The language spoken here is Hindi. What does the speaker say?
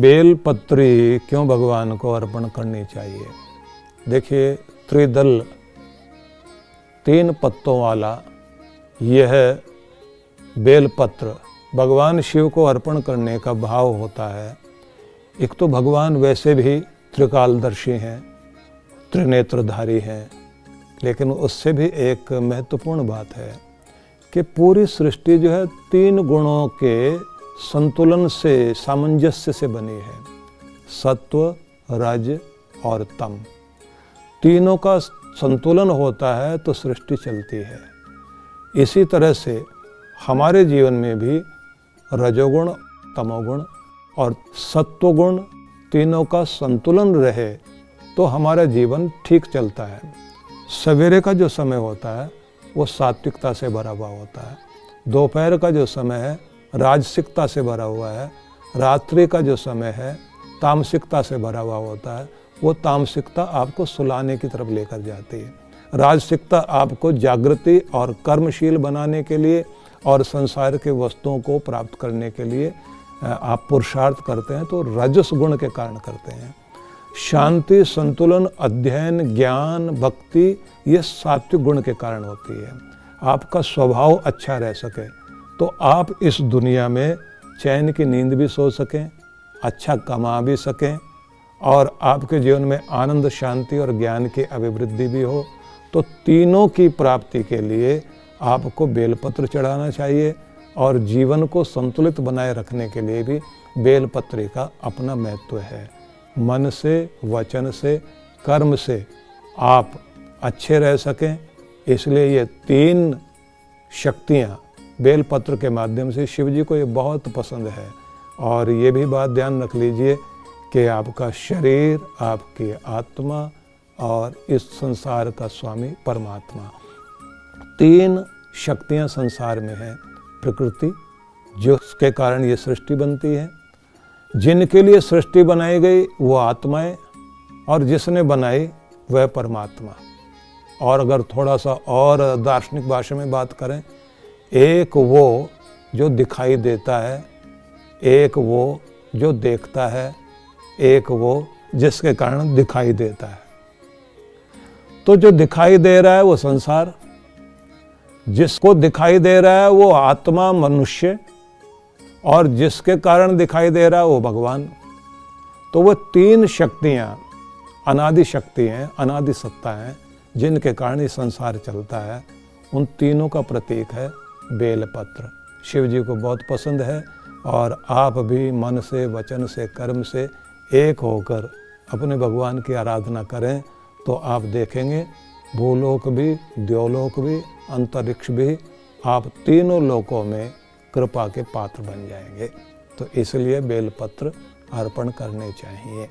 बेल पत्री क्यों भगवान को अर्पण करनी चाहिए? देखिए, त्रिदल, तीन पत्तों वाला, यह बेलपत्र भगवान शिव को अर्पण करने का भाव होता है। एक तो भगवान वैसे भी त्रिकालदर्शी हैं, त्रिनेत्रधारी हैं, लेकिन उससे भी एक महत्वपूर्ण बात है कि पूरी सृष्टि जो है तीन गुणों के संतुलन से, सामंजस्य से बनी है। सत्व, रज और तम। तीनों का संतुलन होता है तो सृष्टि चलती है। इसी तरह से हमारे जीवन में भी रजोगुण, तमोगुण और सत्वगुण तीनों का संतुलन रहे तो हमारा जीवन ठीक चलता है। सवेरे का जो समय होता है, वो सात्विकता से भरा हुआ होता है। दोपहर का जो समय है राजसिकता से भरा हुआ है। रात्रि का जो समय है, तामसिकता से भरा हुआ होता है, वो तामसिकता आपको सुलाने की तरफ़ लेकर जाती है। राजसिकता आपको जागृति और कर्मशील बनाने के लिए और संसार के वस्तुओं को प्राप्त करने के लिए आप पुरुषार्थ करते हैं तो रजस गुण के कारण करते हैं। शांति, संतुलन, अध्ययन, ज्ञान, भक्ति, ये सात्विक गुण के कारण होती है। आपका स्वभाव अच्छा रह सके तो आप इस दुनिया में चैन की नींद भी सो सकें अच्छा कमा भी सकें और आपके जीवन में आनंद, शांति और ज्ञान की अभिवृद्धि भी हो तो तीनों की प्राप्ति के लिए आपको बेलपत्र चढ़ाना चाहिए और जीवन को संतुलित बनाए रखने के लिए भी बेलपत्र का अपना महत्व है। मन से, वचन से, कर्म से आप अच्छे रह सकें, इसलिए ये तीन शक्तियाँ बेलपत्र के माध्यम से शिव जी को ये बहुत पसंद है। और ये भी बात ध्यान रख लीजिए कि आपका शरीर, आपकी आत्मा और इस संसार का स्वामी परमात्मा। तीन शक्तियाँ संसार में हैं, प्रकृति, जिसके कारण ये सृष्टि बनती है। जिनके लिए सृष्टि बनाई गई, वो आत्माएँ, और जिसने बनाई, वह परमात्मा। और अगर थोड़ा सा और दार्शनिक भाषा में बात करें एक वो जो दिखाई देता है, एक वो जो देखता है, एक वो जिसके कारण दिखाई देता है। तो जो दिखाई दे रहा है वो संसार, जिसको दिखाई दे रहा है वो आत्मा, मनुष्य, और जिसके कारण दिखाई दे रहा है वो भगवान। तो वो तीन शक्तियाँ, अनादि शक्ति हैं, अनादि सत्ता हैं, जिनके कारण ये संसार चलता है। उन तीनों का प्रतीक है बेलपत्र। शिव जी को बहुत पसंद है और आप भी मन से, वचन से, कर्म से एक होकर अपने भगवान की आराधना करें तो आप देखेंगे, भूलोक भी, द्योलोक भी, अंतरिक्ष भी आप तीनों लोकों में कृपा के पात्र बन जाएँगे। तो इसलिए बेलपत्र अर्पण करने चाहिए।